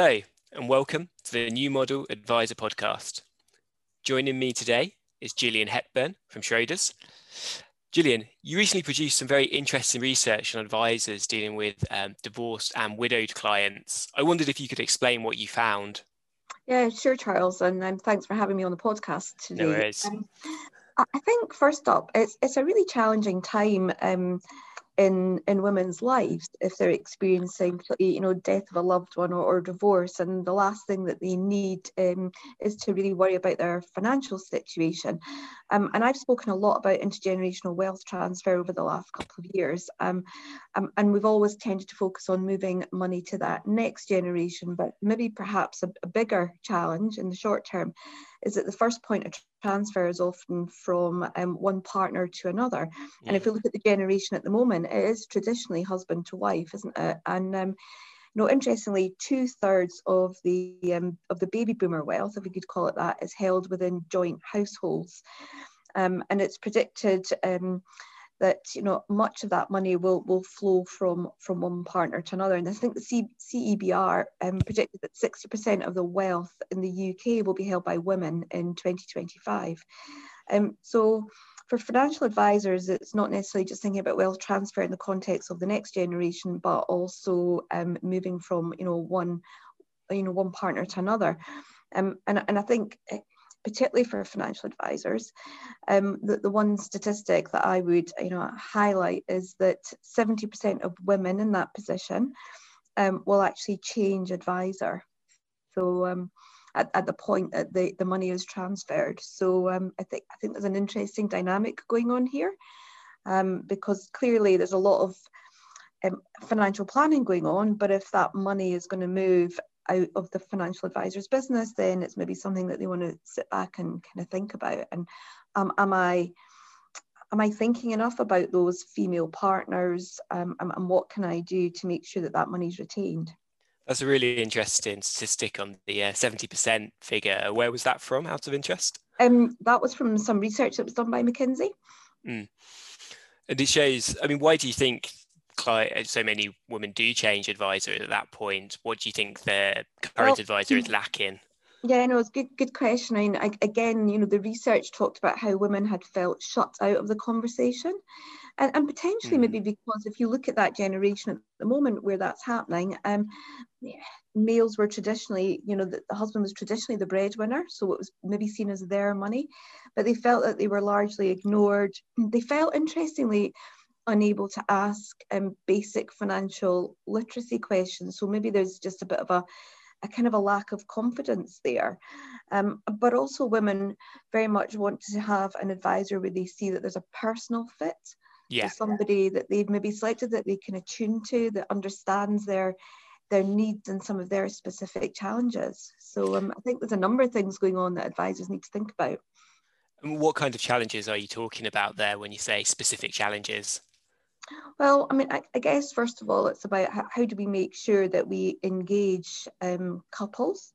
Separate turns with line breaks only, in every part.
Hello, and welcome to the New Model Advisor podcast. Joining me today is Gillian Hepburn from Schroders. Gillian, you recently produced some very interesting research on advisors dealing with um, divorced and widowed clients. I wondered if you could explain what you found.
Yeah, sure, Charles, and um, thanks for having me on the podcast today.
No worries.
Um, I think first up, it's it's a really challenging time um, in in women's lives if they're experiencing you know death of a loved one or, or divorce. And the last thing that they need um, is to really worry about their financial situation. Um, and I've spoken a lot about intergenerational wealth transfer over the last couple of years. Um, um and we've always tended to focus on moving money to that next generation but maybe perhaps a, a bigger challenge in the short term is that the first point of transfer is often from um, one partner to another. And if we look at the generation at the moment, it is traditionally husband to wife, isn't it? And um, you know, interestingly, two thirds of the um, of the baby boomer wealth, if we could call it that, is held within joint households, um, and it's predicted um, that you know much of that money will will flow from from one partner to another. And I think the C, CEBR um, predicted that 60% of the wealth in the UK will be held by women in 2025. Um, so for financial advisors, it's not necessarily just thinking about wealth transfer in the context of the next generation, but also um, moving from you know one you know one partner to another. Um, and, and I think eh, particularly for financial advisors. Um, the, the one statistic that I would you know, highlight is that 70% of women in that position um, will actually change advisor. So um, at, at the point that the, the money is transferred. So um, I, think, I think there's an interesting dynamic going on here um, because clearly there's a lot of um, financial planning going on, but if that money is going to move out of the financial advisor's business, then it's maybe something that they want to sit back and kind of think about. And um, am I am I thinking enough about those female partners, um, and, and what can I do to make sure that that money's retained?
That's a really interesting statistic on the uh, 70% figure. Where was that from, out of interest?
Um, that was from some research that was done by McKinsey.
Mm. And it shows, I mean, why do you think so many women do change advisor at that point, what do you think their current well, advisor is lacking?
Yeah, no, it's a good, good question. I mean, I, again, you know, the research talked about how women had felt shut out of the conversation. And, and potentially mm. maybe because if you look at that generation at the moment where that's happening, um, males were traditionally, you know, the, the husband was traditionally the breadwinner, so it was maybe seen as their money, but they felt that they were largely ignored. They felt, interestingly, unable to ask um, basic financial literacy questions. So maybe there's just a bit of a, a kind of a lack of confidence there. Um, but also, women very much want to have an advisor where they see that there's a personal fit.
Yeah.
somebody that they've maybe selected that they can attune to, that understands their their needs and some of their specific challenges. So um, I think there's a number of things going on that advisors need to think about.
And what kind of challenges are you talking about there when you say specific challenges?
Well, I mean, I, I, guess first of all, it's about how, how do we make sure that we engage um, couples,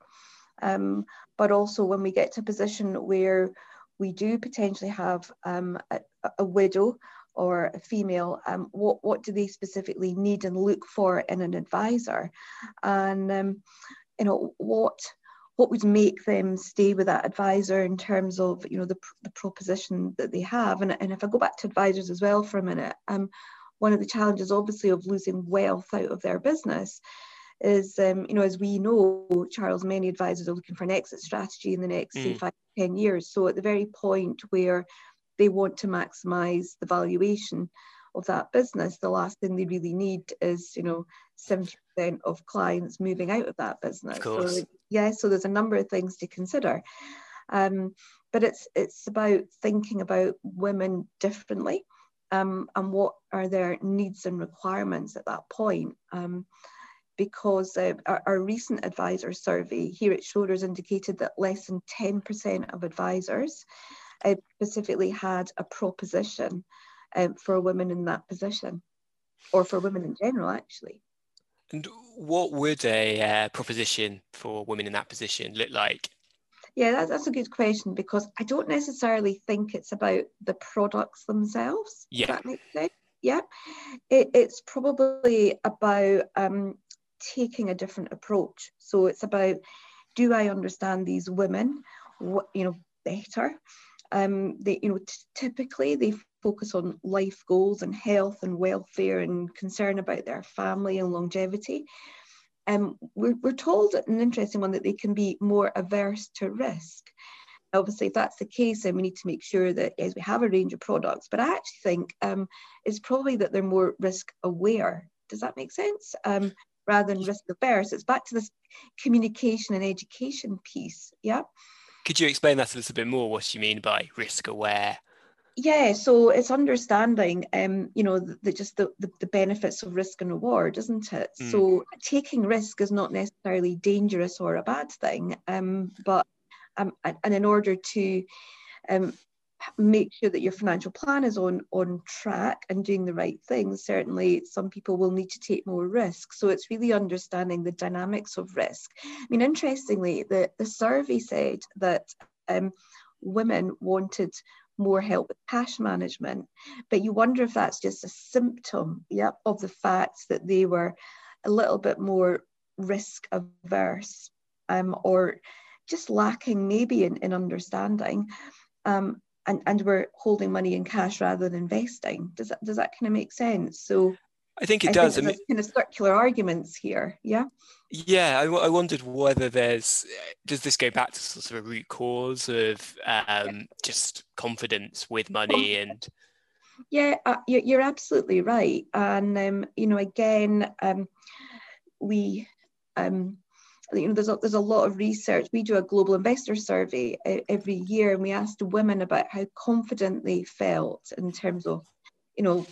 um, but also when we get to a position where we do potentially have um, a, a, widow or a female, um, what, what do they specifically need and look for in an advisor? And, um, you know, what what would make them stay with that advisor in terms of you know the, the proposition that they have and, and if i go back to advisors as well for a minute um, one of the challenges, obviously, of losing wealth out of their business is, um, you know, as we know, Charles, many advisors are looking for an exit strategy in the next, mm. say, five, ten years. So at the very point where they want to maximize the valuation of that business, the last thing they really need is, you know, 70% of clients moving out of that business.
Of
so yeah, so there's a number of things to consider. Um, but it's it's about thinking about women differently um, and what are their needs and requirements at that point. Um, because uh, our, our, recent advisor survey here at Schroders indicated that less than 10% of advisors uh, specifically had a proposition um, for women in that position, or for women in general, actually.
And what would a uh, proposition for women in that position look like?
Yeah, that, that's a good question because I don't necessarily think it's about the products themselves.
Yeah.
that makes sense. Yeah. It, it's probably about um, taking a different approach. So it's about do I understand these women, what, you know, better? Um, they, you know, typically they focus on life goals and health and welfare and concern about their family and longevity. Um, we're, we're told an interesting one that they can be more averse to risk. Obviously, if that's the case, then we need to make sure that as we have a range of products. But I actually think um, it's probably that they're more risk aware. Does that make sense? Um, rather than risk averse. It's back to this communication and education piece. Yeah.
Could you explain that a little bit more? What you mean by risk aware?
Yeah, so it's understanding, um, you know, the, the just the, the, the, benefits of risk and reward, isn't it? Mm. So taking risk is not necessarily dangerous or a bad thing, um, but um, and in order to um, make sure that your financial plan is on on track and doing the right things certainly some people will need to take more risk so it's really understanding the dynamics of risk i mean interestingly the the survey said that um, women wanted more help with cash management but you wonder if that's just a symptom yep of the fact that they were a little bit more risk averse um, or just lacking maybe in, in understanding um, and, and we're holding money in cash rather than investing. Does that, does that kind of make sense? So
I think it I does.
Think I mean, kind of circular arguments here. Yeah.
Yeah, I, I, wondered whether there's does this go back to sort of a root cause of um, just confidence with money and.
Yeah, uh, you're, you're absolutely right, and um, you know, again, um, we um, you know, there's a, there's a lot of research. We do a global investor survey every year, and we asked women about how confident they felt in terms of, you know,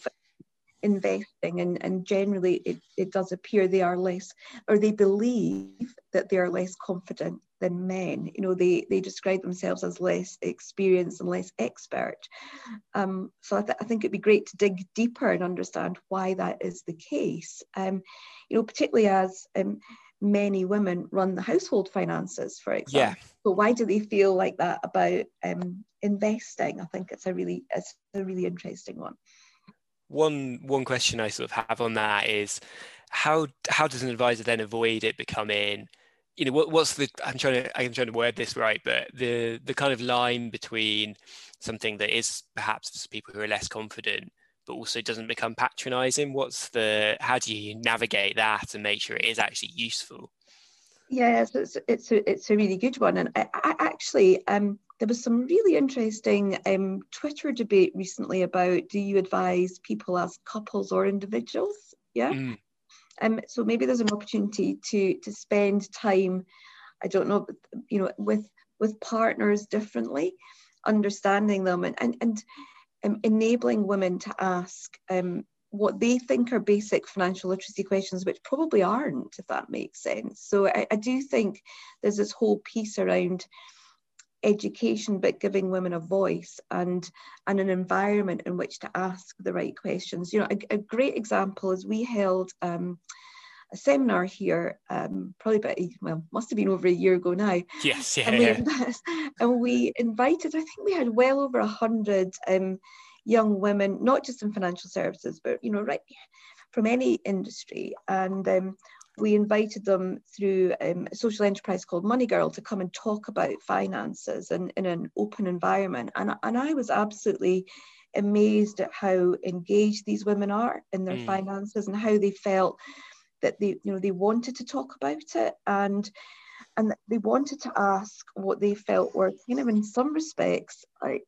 investing. And, and generally, it, it does appear they are less, or they believe that they are less confident than men. You know, they they describe themselves as less experienced and less expert. Um, so I, th- I, think it'd be great to dig deeper and understand why that is the case. Um, you know, particularly as um, many women run the household finances, for example. Yeah. So why do they feel like that about um, investing? I think it's a really it's a really interesting one.
One one question I sort of have on that is how how does an advisor then avoid it becoming you know what, what's the i'm trying to i'm trying to word this right but the the kind of line between something that is perhaps for people who are less confident but also doesn't become patronizing. What's the how do you navigate that and make sure it is actually useful?
Yeah it's, it's, a, it's a really good one. And I, I actually um there was some really interesting um, Twitter debate recently about do you advise people as couples or individuals? Yeah. Mm. Um, so maybe there's an opportunity to to spend time, I don't know, you know, with with partners differently, understanding them and and and um, enabling women to ask um, what they think are basic financial literacy questions, which probably aren't, if that makes sense. So I, I do think there's this whole piece around education, but giving women a voice and and an environment in which to ask the right questions. You know, a, a great example is we held. Um, a seminar here, um, probably about a, well, must have been over a year ago now.
Yes, yeah.
And we, and we invited, I think we had well over a hundred um, young women, not just in financial services, but you know, right from any industry, and um, we invited them through um, a social enterprise called Money Girl to come and talk about finances and in an open environment. And, and I was absolutely amazed at how engaged these women are in their mm. finances and how they felt that they you know they wanted to talk about it and and they wanted to ask what they felt were kind of in some respects like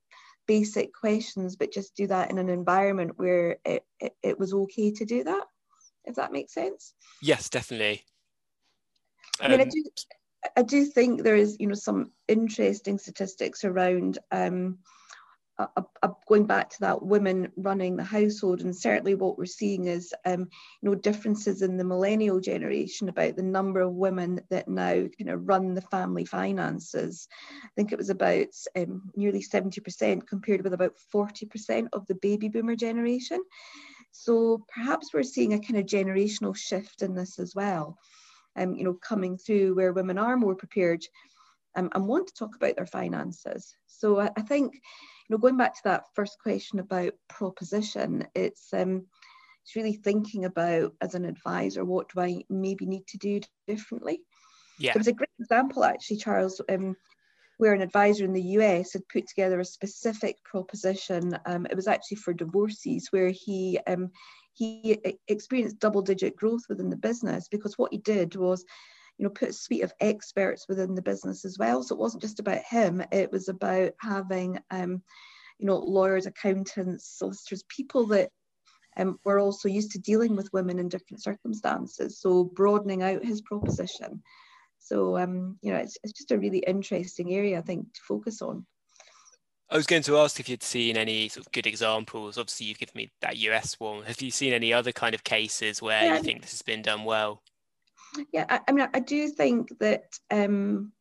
basic questions but just do that in an environment where it, it, it was okay to do that if that makes sense.
Yes definitely.
Um, I mean, I um, do, I do think there is, you know, some interesting statistics around um, uh, uh, going back to that women running the household and certainly what we're seeing is um, you know differences in the millennial generation about the number of women that now you know run the family finances. I think it was about um, nearly 70% compared with about 40% of the baby boomer generation so perhaps we're seeing a kind of generational shift in this as well um, you know coming through where women are more prepared um, and want to talk about their finances so I, I think you know, going back to that first question about proposition, it's um, it's really thinking about as an advisor what do I maybe need to do differently.
Yeah.
There was a great example actually, Charles, um, where an advisor in the US had put together a specific proposition. Um, it was actually for divorcees, where he um, he experienced double-digit growth within the business because what he did was, you know, put a suite of experts within the business as well. So it wasn't just about him; it was about having, um, you know, lawyers, accountants, solicitors, people that um, were also used to dealing with women in different circumstances. So broadening out his proposition. So, um, you know, it's, it's just a really interesting area, I think, to focus on.
I was going to ask if you'd seen any sort of good examples. Obviously, you've given me that US one. Have you seen any other kind of cases where yeah. you think this has been done well?
Yeah, I, I mean, I do think that um,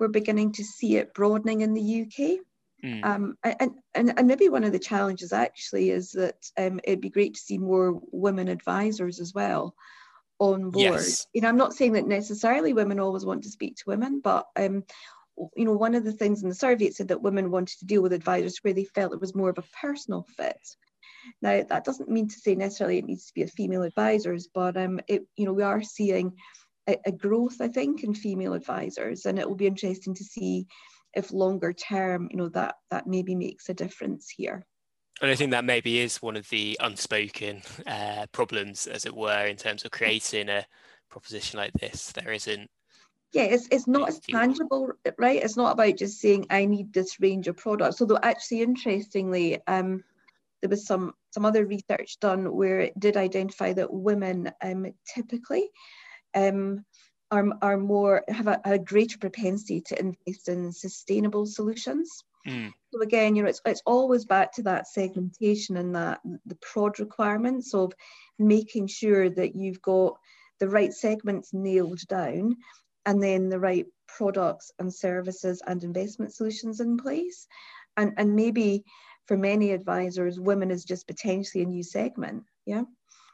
we're beginning to see it broadening in the UK. Mm. Um, and, and, and maybe one of the challenges actually is that um, it'd be great to see more women advisors as well on board. Yes. You know, I'm not saying that necessarily women always want to speak to women, but um, you know, one of the things in the survey it said that women wanted to deal with advisors where they felt it was more of a personal fit. Now, that doesn't mean to say necessarily it needs to be a female advisors, but um, it, you know, we are seeing a, a growth, I think, in female advisors, and it will be interesting to see if longer term, you know, that that maybe makes a difference here.
And I think that maybe is one of the unspoken uh, problems, as it were, in terms of creating a proposition like this. There isn't.
Yeah, it's, it's not as tangible, right? It's not about just saying I need this range of products. Although actually, interestingly, um, there was some some other research done where it did identify that women um, typically um, are, are more have a, a greater propensity to invest in sustainable solutions. Mm. So again, you know, it's, it's always back to that segmentation and that the prod requirements of making sure that you've got the right segments nailed down and then the right products and services and investment solutions in place. And, and maybe for many advisors, women is just potentially a new segment. Yeah.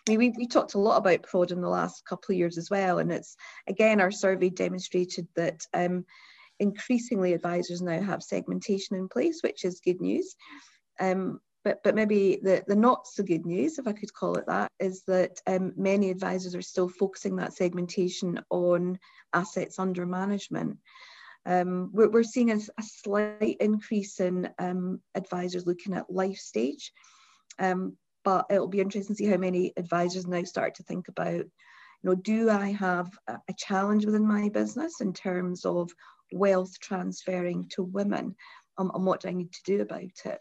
I mean, we, we talked a lot about prod in the last couple of years as well. And it's, again, our survey demonstrated that um, increasingly advisors now have segmentation in place, which is good news. Um, but, but maybe the, the not so good news, if I could call it that, is that um, many advisors are still focusing that segmentation on assets under management. Um, we're, we're seeing a, a, slight increase in um, advisors looking at life stage, um, but it'll be interesting to see how many advisors now start to think about, you know, do I have a, a challenge within my business in terms of wealth transferring to women um, and what do I need to do about it?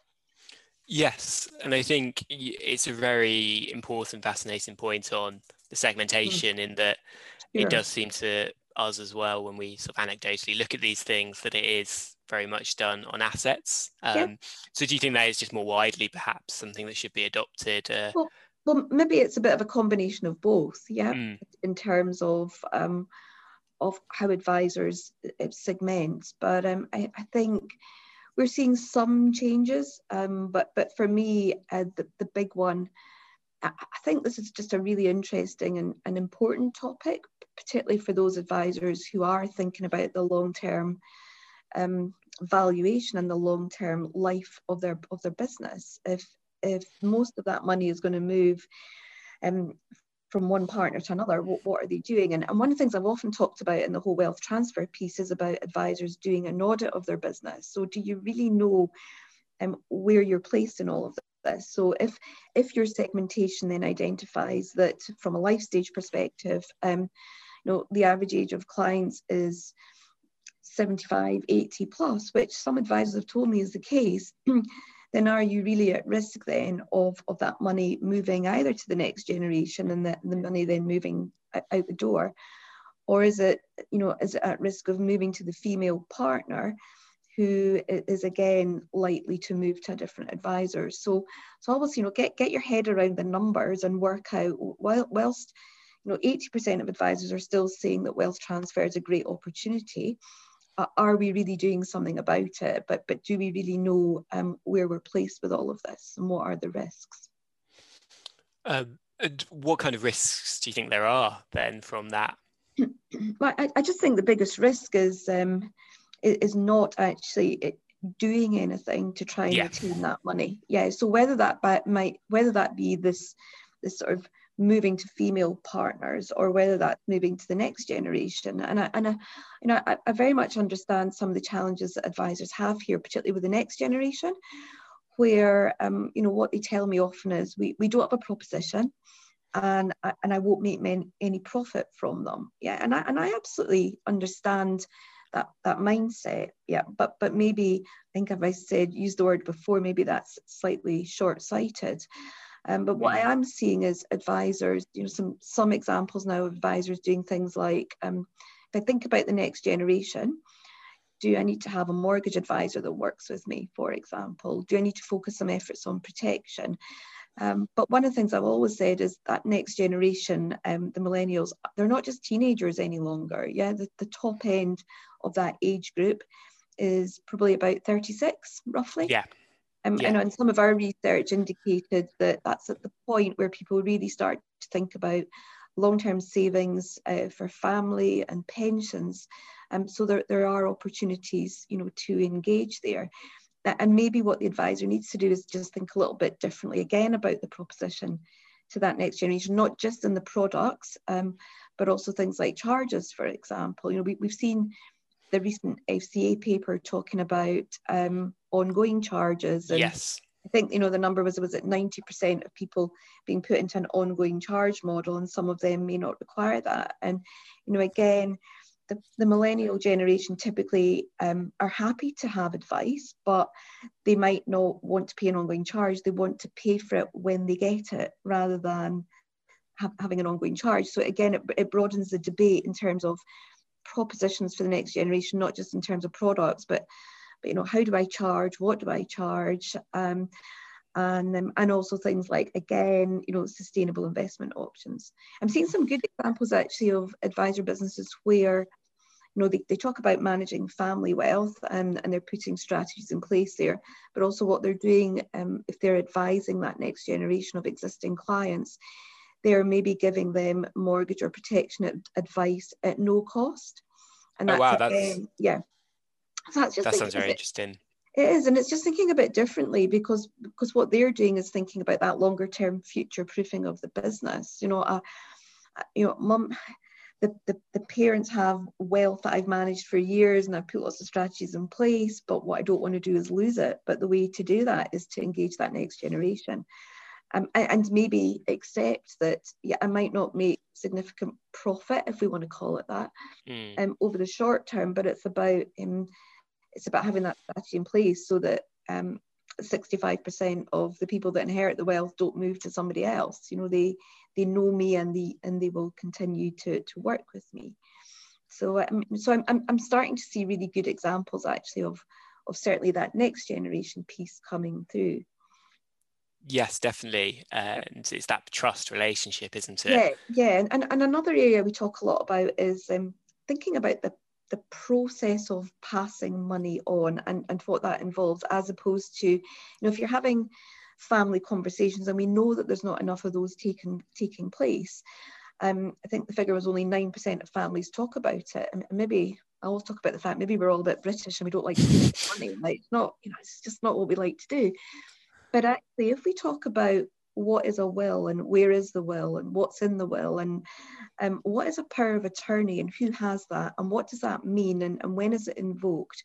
Yes, and I think it's a very important, fascinating point on the segmentation mm. in that sure. it does seem to us as well when we sort of anecdotally look at these things that it is very much done on assets. Um, yeah. So do you think that is just more widely perhaps something that should be adopted? Uh,
well, well, maybe it's a bit of a combination of both, yeah, mm. in terms of um, of how advisors uh, segment. But um, I, I, think we're seeing some changes. Um, but but for me, uh, the, the big one, I, think this is just a really interesting and, and important topic, particularly for those advisors who are thinking about the long term um, valuation and the long term life of their of their business. If if most of that money is going to move um, from one partner to another what, what are they doing? And, and one of the things i've often talked about in the whole wealth transfer piece is about advisors doing an audit of their business. So do you really know um, where you're placed in all of this? So if if your segmentation then identifies that from a life stage perspective um, you know the average age of clients is 75 80 plus which some advisors have told me is the case then are you really at risk then of, of that money moving either to the next generation and the, the money then moving out the door? Or is it, you know, is it at risk of moving to the female partner who is again likely to move to a different advisor? So, so always, you know, get, get your head around the numbers and work out while, whilst you know 80% of advisors are still saying that wealth transfer is a great opportunity are we really doing something about it? But but do we really know um, where we're placed with all of this, and what are the risks?
Um, and what kind of risks do you think there are then from that?
well, I, I, just think the biggest risk is um, is not actually doing anything to try and yeah. retain that money. Yeah. So whether that might whether that be this this sort of moving to female partners or whether that's moving to the next generation. And I, and I, you know, I, I very much understand some of the challenges that advisors have here, particularly with the next generation, where, um, you know, what they tell me often is we, we don't have a proposition and I, and I won't make men any profit from them. Yeah, and I, and I absolutely understand that that mindset yeah but but maybe i think if i said use the word before maybe that's slightly short-sighted um, but what I am seeing is advisors, you know, some some examples now of advisors doing things like, um, if I think about the next generation, do I need to have a mortgage advisor that works with me, for example? Do I need to focus some efforts on protection? Um, but one of the things I've always said is that next generation, um, the millennials, they're not just teenagers any longer. Yeah, the, the top end of that age group is probably about 36, roughly.
Yeah.
Um, yeah. And some of our research indicated that that's at the point where people really start to think about long-term savings uh, for family and pensions. Um, so there, there are opportunities, you know, to engage there. And maybe what the advisor needs to do is just think a little bit differently again about the proposition to that next generation, not just in the products, um, but also things like charges, for example. You know, we, we've seen the recent FCA paper talking about um, ongoing charges.
And yes.
I think you know the number was was at 90% of people being put into an ongoing charge model, and some of them may not require that. And you know, again, the, the millennial generation typically um, are happy to have advice, but they might not want to pay an ongoing charge. They want to pay for it when they get it, rather than ha- having an ongoing charge. So again, it, it broadens the debate in terms of propositions for the next generation, not just in terms of products, but but you know, how do I charge? What do I charge? Um, and um, and also things like again, you know, sustainable investment options. I'm seeing some good examples actually of advisor businesses where you know they, they talk about managing family wealth and, and they're putting strategies in place there but also what they're doing um, if they're advising that next generation of existing clients they're maybe giving them mortgage or protection advice at no cost
and that's, oh, wow, that's...
Again, yeah
so that's just that sounds very interesting.
It is, and it's just thinking a bit differently because because what they're doing is thinking about that longer term future proofing of the business. You know, uh, you know, mum, the, the the parents have wealth that I've managed for years, and I've put lots of strategies in place. But what I don't want to do is lose it. But the way to do that is to engage that next generation. Um, and maybe accept that yeah I might not make significant profit if we want to call it that mm. um, over the short term but it's about um, it's about having that strategy in place so that um, 65% of the people that inherit the wealth don't move to somebody else. You know, they they know me and they and they will continue to to work with me. So um, so I'm, I'm I'm starting to see really good examples actually of of certainly that next generation piece coming through.
Yes, definitely. And it's that trust relationship, isn't it?
Yeah, yeah. And, and another area we talk a lot about is um, thinking about the the process of passing money on and, and what that involves, as opposed to, you know, if you're having family conversations and we know that there's not enough of those taking taking place. Um, I think the figure was only 9% of families talk about it. And maybe I always talk about the fact maybe we're all a bit British and we don't like to money. Like it's not, you know, it's just not what we like to do. But actually, if we talk about what is a will and where is the will and what's in the will and um, what is a power of attorney and who has that and what does that mean and, and when is it invoked?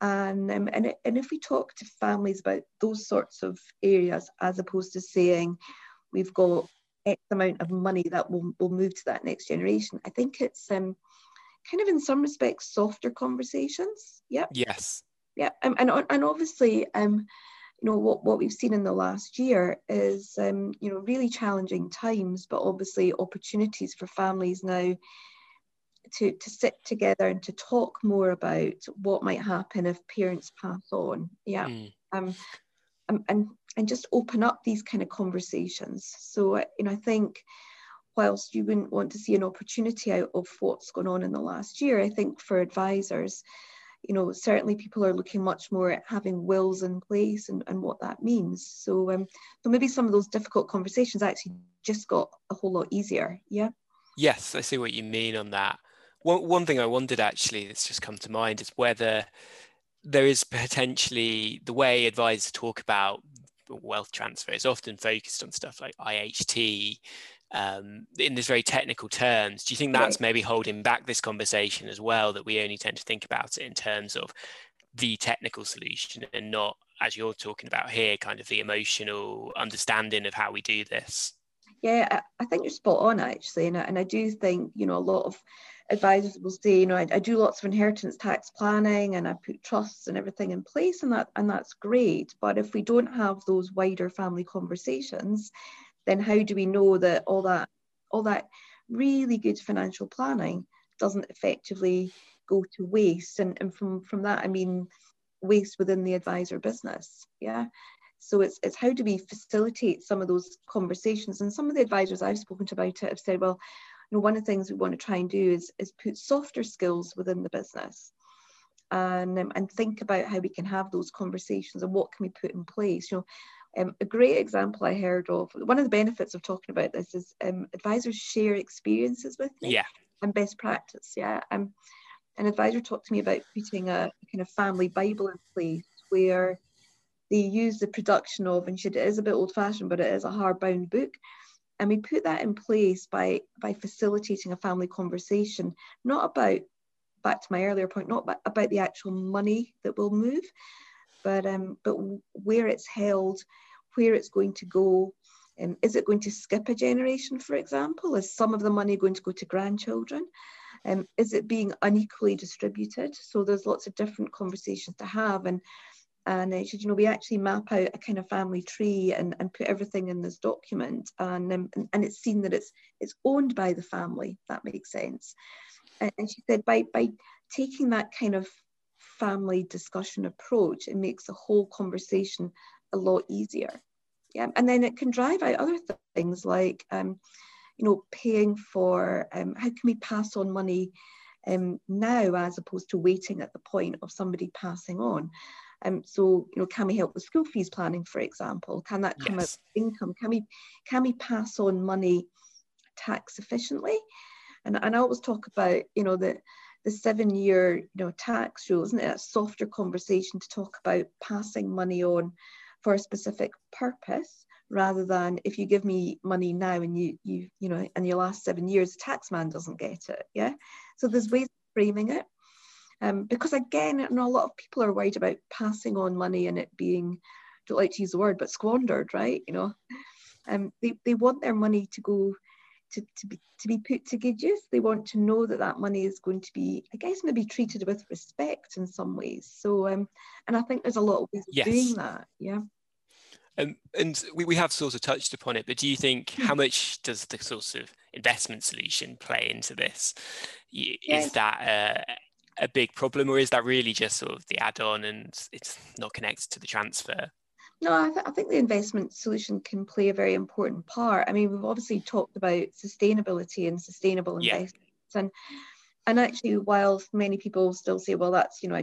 And um, and, and if we talk to families about those sorts of areas as opposed to saying we've got x amount of money that will, will move to that next generation i think it's um, kind of in some respects softer conversations. Yeah
yes.
Yeah um, and, and obviously um, you know what, what we've seen in the last year is um, you know really challenging times but obviously opportunities for families now to, to sit together and to talk more about what might happen if parents pass on. Yeah. Mm. um, um, and and just open up these kind of conversations. So you know i think whilst you wouldn't want to see an opportunity out of what's gone on in the last year i think for advisors you know, certainly people are looking much more at having wills in place and, and what that means. So, um, so maybe some of those difficult conversations actually just got a whole lot easier. Yeah.
Yes, I see what you mean on that. One, one thing I wondered actually that's just come to mind is whether there is potentially the way advisors talk about wealth transfer is often focused on stuff like IHT um, in this very technical terms. Do you think that's maybe holding back this conversation as well? That we only tend to think about it in terms of the technical solution and not, as you're talking about here, kind of the emotional understanding of how we do this?
Yeah, I, think you're spot on actually, and I, and I do think you know a lot of advisors will say, you know, I, I, do lots of inheritance tax planning and I put trusts and everything in place, and that and that's great. But if we don't have those wider family conversations, then how do we know that all that all that really good financial planning doesn't effectively go to waste? And, and from from that, I mean waste within the advisor business. Yeah. So it's, it's how do we facilitate some of those conversations? And some of the advisors I've spoken to about it have said, well, you know, one of the things we want to try and do is, is put softer skills within the business and, um, and think about how we can have those conversations and what can we put in place. You know, um, a great example I heard of, one of the benefits of talking about this is um, advisors share experiences with me
yeah.
and best practice. Yeah. Um, an advisor talked to me about putting a kind of family Bible in place where they use the production of, and it is a bit old fashioned, but it is a hardbound book. And we put that in place by, by facilitating a family conversation, not about, back to my earlier point, not about the actual money that will move, but, um, but where it's held, where it's going to go. Um, is it going to skip a generation, for example? Is some of the money going to go to grandchildren? Um, is it being unequally distributed? So there's lots of different conversations to have. And and uh, said, you know, we actually map out a kind of family tree and, and put everything in this document, and, um, and, and it's seen that it's it's owned by the family. that makes sense. And, and she said by by taking that kind of family discussion approach, it makes the whole conversation a lot easier. Yeah, and then it can drive out other th- things like, um, you know, paying for um, how can we pass on money um, now as opposed to waiting at the point of somebody passing on. Um, so, you know, can we help with school fees planning, for example? Can that come yes. out income? Can we can we pass on money tax efficiently? And, and I always talk about, you know, the the seven year, you know, tax rule, isn't it? A softer conversation to talk about passing money on for a specific purpose rather than if you give me money now and you you you know in your last seven years the tax man doesn't get it yeah so there's ways of framing it um, because again, you know, a lot of people are worried about passing on money and it being, don't like to use the word, but squandered, right? You know, um, they, they want their money to go to, to, be, to be put to good use. They want to know that that money is going to be, I guess, maybe treated with respect in some ways. So, um, and I think there's a lot of ways of yes. doing that. Yeah.
Um, and we, we have sort of touched upon it, but do you think hmm. how much does the sort of investment solution play into this? Is yes. that uh, a big problem, or is that really just sort of the add-on and it's not connected to the transfer?
No, I, th- I, think the investment solution can play a very important part. I mean, we've obviously talked about sustainability and sustainable yeah. investments, and and actually, while many people still say, well, that's you know,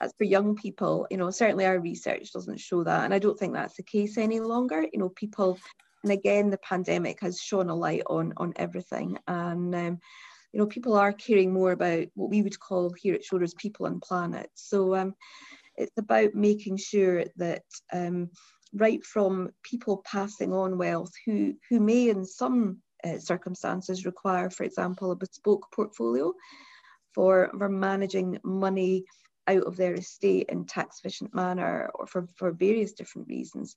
that's for young people, you know, certainly our research doesn't show that, and I don't think that's the case any longer. You know, people, and again, the pandemic has shone a light on on everything, and um, you know, people are caring more about what we would call here at Schroders people and planet. So um, it's about making sure that um, right from people passing on wealth who, who may in some uh, circumstances require, for example, a bespoke portfolio for, for managing money out of their estate in tax efficient manner or for, for various different reasons.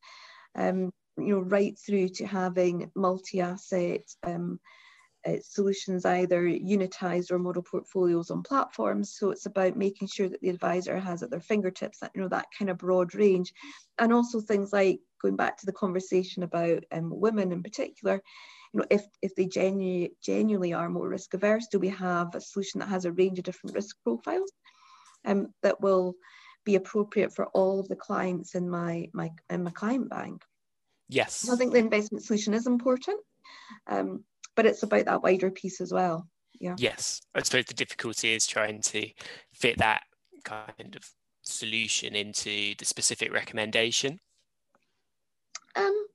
Um, you know, right through to having multi-asset um, uh, solutions either unitized or model portfolios on platforms. So it's about making sure that the advisor has at their fingertips that you know that kind of broad range, and also things like going back to the conversation about um, women in particular. You know, if if they genuinely genuinely are more risk averse, do we have a solution that has a range of different risk profiles um, that will be appropriate for all of the clients in my my in my client bank?
Yes.
So I think the investment solution is important. Um, but it's about that wider piece as well. Yeah.
Yes, I suppose the difficulty is trying to fit that kind of solution into the specific recommendation.
Um,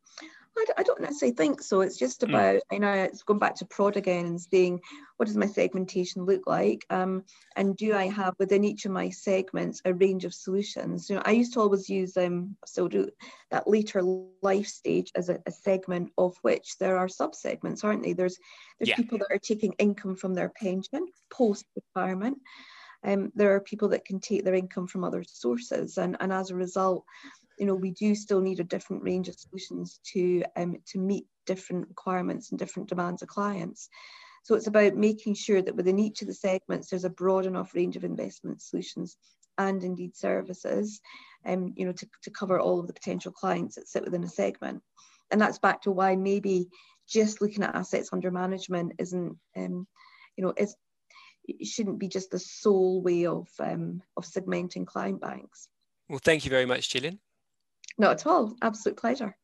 I don't, I don't necessarily think so. It's just hmm. about, mm. you know, it's going back to prod again and saying, what does my segmentation look like? Um, and do I have within each of my segments a range of solutions? You know, I used to always use um, still do that later life stage as a, a segment of which there are sub-segments, aren't they? There's there's yeah. people that are taking income from their pension post retirement. Um, there are people that can take their income from other sources, and, and as a result, you know, we do still need a different range of solutions to um, to meet different requirements and different demands of clients. So it's about making sure that within each of the segments, there's a broad enough range of investment solutions and indeed services, um, you know, to, to cover all of the potential clients that sit within a segment. And that's back to why maybe just looking at assets under management isn't, um, you know, it shouldn't be just the sole way of um, of segmenting client banks.
Well, thank you very much, Gillian.
Not at all. Absolute pleasure.